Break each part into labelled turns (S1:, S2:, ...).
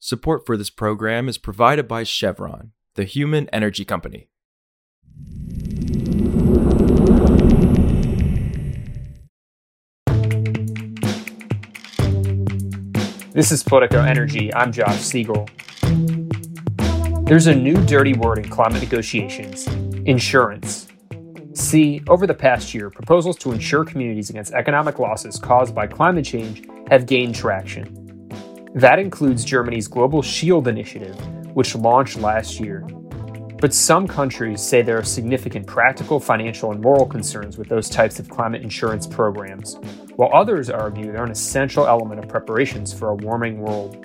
S1: Support for this program is provided by Chevron, the human energy company.
S2: This is Politico Energy. I'm Josh Siegel. There's a new dirty word in climate negotiations insurance. See, over the past year, proposals to insure communities against economic losses caused by climate change have gained traction. That includes Germany's Global Shield initiative, which launched last year. But some countries say there are significant practical, financial, and moral concerns with those types of climate insurance programs, while others argue they're an essential element of preparations for a warming world.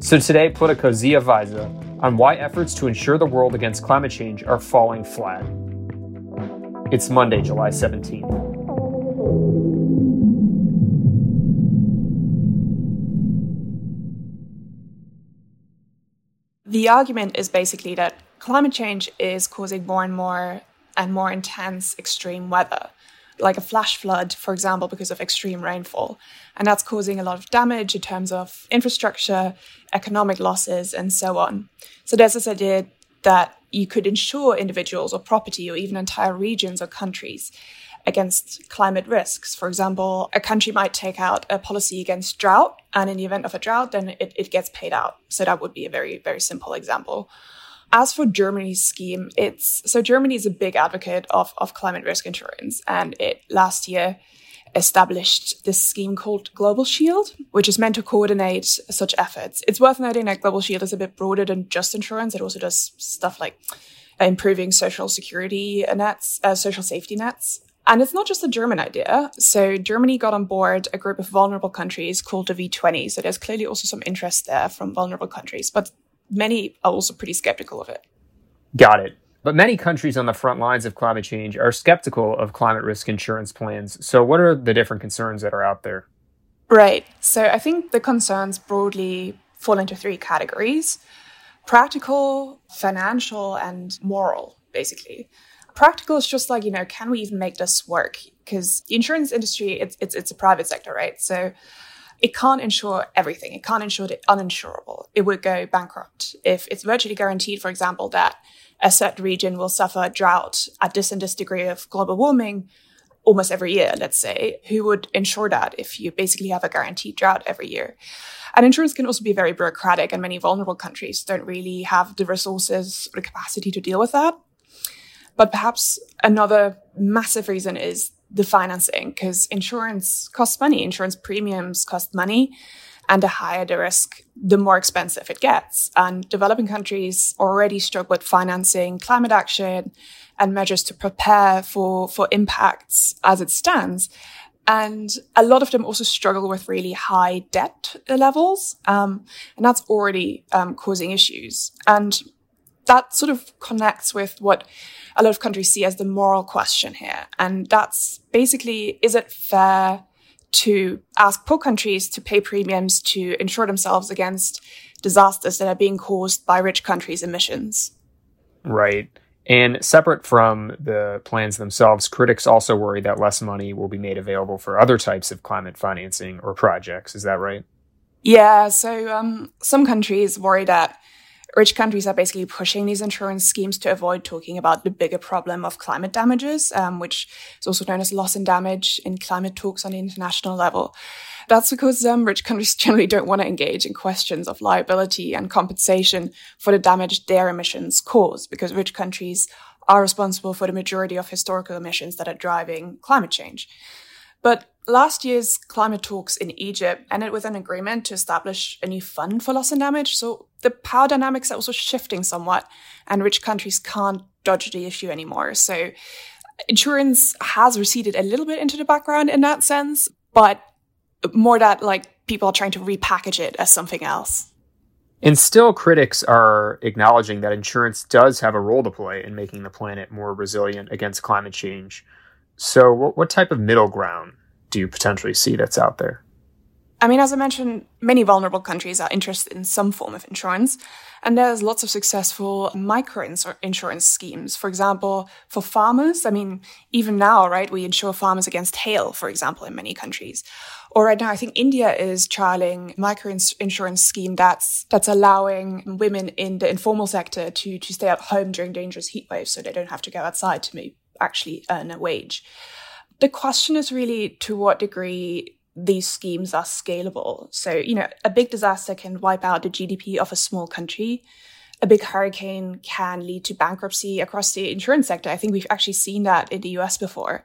S2: So today, Politico Zia Weise on why efforts to insure the world against climate change are falling flat. It's Monday, July 17th.
S3: The argument is basically that climate change is causing more and more and more intense extreme weather, like a flash flood, for example, because of extreme rainfall. And that's causing a lot of damage in terms of infrastructure, economic losses, and so on. So there's this idea that you could insure individuals or property or even entire regions or countries against climate risks. For example, a country might take out a policy against drought, and in the event of a drought, then it, it gets paid out. So that would be a very, very simple example. As for Germany's scheme, it's so Germany is a big advocate of, of climate risk insurance, and it last year established this scheme called Global Shield, which is meant to coordinate such efforts. It's worth noting that Global Shield is a bit broader than just insurance. It also does stuff like improving social security nets, uh, social safety nets, and it's not just a German idea. So Germany got on board a group of vulnerable countries called the V20. So there's clearly also some interest there from vulnerable countries, but many are also pretty skeptical of it.
S2: Got it. But many countries on the front lines of climate change are skeptical of climate risk insurance plans. So what are the different concerns that are out there?
S3: Right. So I think the concerns broadly fall into three categories practical, financial, and moral, basically practical is just like you know can we even make this work? Because the insurance industry it's, it's it's a private sector right? So it can't insure everything. It can't insure the uninsurable. It would go bankrupt. If it's virtually guaranteed for example that a certain region will suffer drought at this and this degree of global warming almost every year let's say who would insure that if you basically have a guaranteed drought every year? And insurance can also be very bureaucratic and many vulnerable countries don't really have the resources or the capacity to deal with that but perhaps another massive reason is the financing, because insurance costs money, insurance premiums cost money. And the higher the risk, the more expensive it gets. And developing countries already struggle with financing climate action and measures to prepare for, for impacts as it stands. And a lot of them also struggle with really high debt levels. Um, and that's already um, causing issues. And that sort of connects with what a lot of countries see as the moral question here. And that's basically, is it fair to ask poor countries to pay premiums to insure themselves against disasters that are being caused by rich countries' emissions?
S2: Right. And separate from the plans themselves, critics also worry that less money will be made available for other types of climate financing or projects. Is that right?
S3: Yeah. So um, some countries worry that rich countries are basically pushing these insurance schemes to avoid talking about the bigger problem of climate damages, um, which is also known as loss and damage in climate talks on the international level. That's because um, rich countries generally don't want to engage in questions of liability and compensation for the damage their emissions cause, because rich countries are responsible for the majority of historical emissions that are driving climate change. But last year's climate talks in Egypt ended with an agreement to establish a new fund for loss and damage. So the power dynamics are also shifting somewhat, and rich countries can't dodge the issue anymore. So insurance has receded a little bit into the background in that sense, but more that like people are trying to repackage it as something else.
S2: And still, critics are acknowledging that insurance does have a role to play in making the planet more resilient against climate change. So, what, what type of middle ground do you potentially see that's out there?
S3: I mean, as I mentioned, many vulnerable countries are interested in some form of insurance, and there's lots of successful micro insurance schemes. For example, for farmers, I mean, even now, right, we insure farmers against hail, for example, in many countries. Or right now, I think India is trialing micro insurance scheme that's that's allowing women in the informal sector to to stay at home during dangerous heat waves, so they don't have to go outside to actually earn a wage. The question is really to what degree these schemes are scalable. So, you know, a big disaster can wipe out the GDP of a small country. A big hurricane can lead to bankruptcy across the insurance sector. I think we've actually seen that in the US before.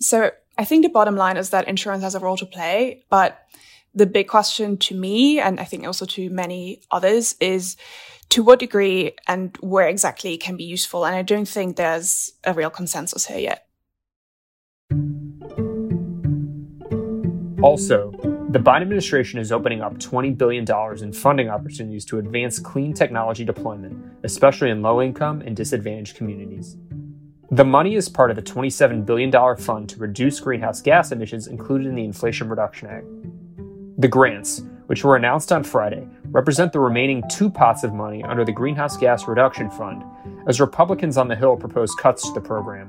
S3: So I think the bottom line is that insurance has a role to play, but the big question to me, and I think also to many others, is to what degree and where exactly it can be useful. And I don't think there's a real consensus here yet.
S2: Also, the Biden administration is opening up $20 billion in funding opportunities to advance clean technology deployment, especially in low income and disadvantaged communities. The money is part of the $27 billion fund to reduce greenhouse gas emissions included in the Inflation Reduction Act. The grants, which were announced on Friday, represent the remaining two pots of money under the Greenhouse Gas Reduction Fund, as Republicans on the Hill propose cuts to the program.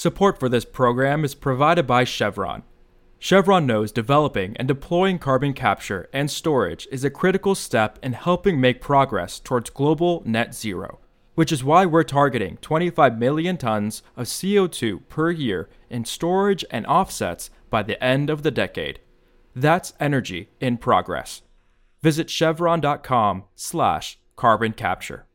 S1: Support for this program is provided by Chevron. Chevron knows developing and deploying carbon capture and storage is a critical step in helping make progress towards global net zero, which is why we're targeting 25 million tons of CO2 per year in storage and offsets by the end of the decade. That's energy in progress. Visit chevron.com/carbon capture.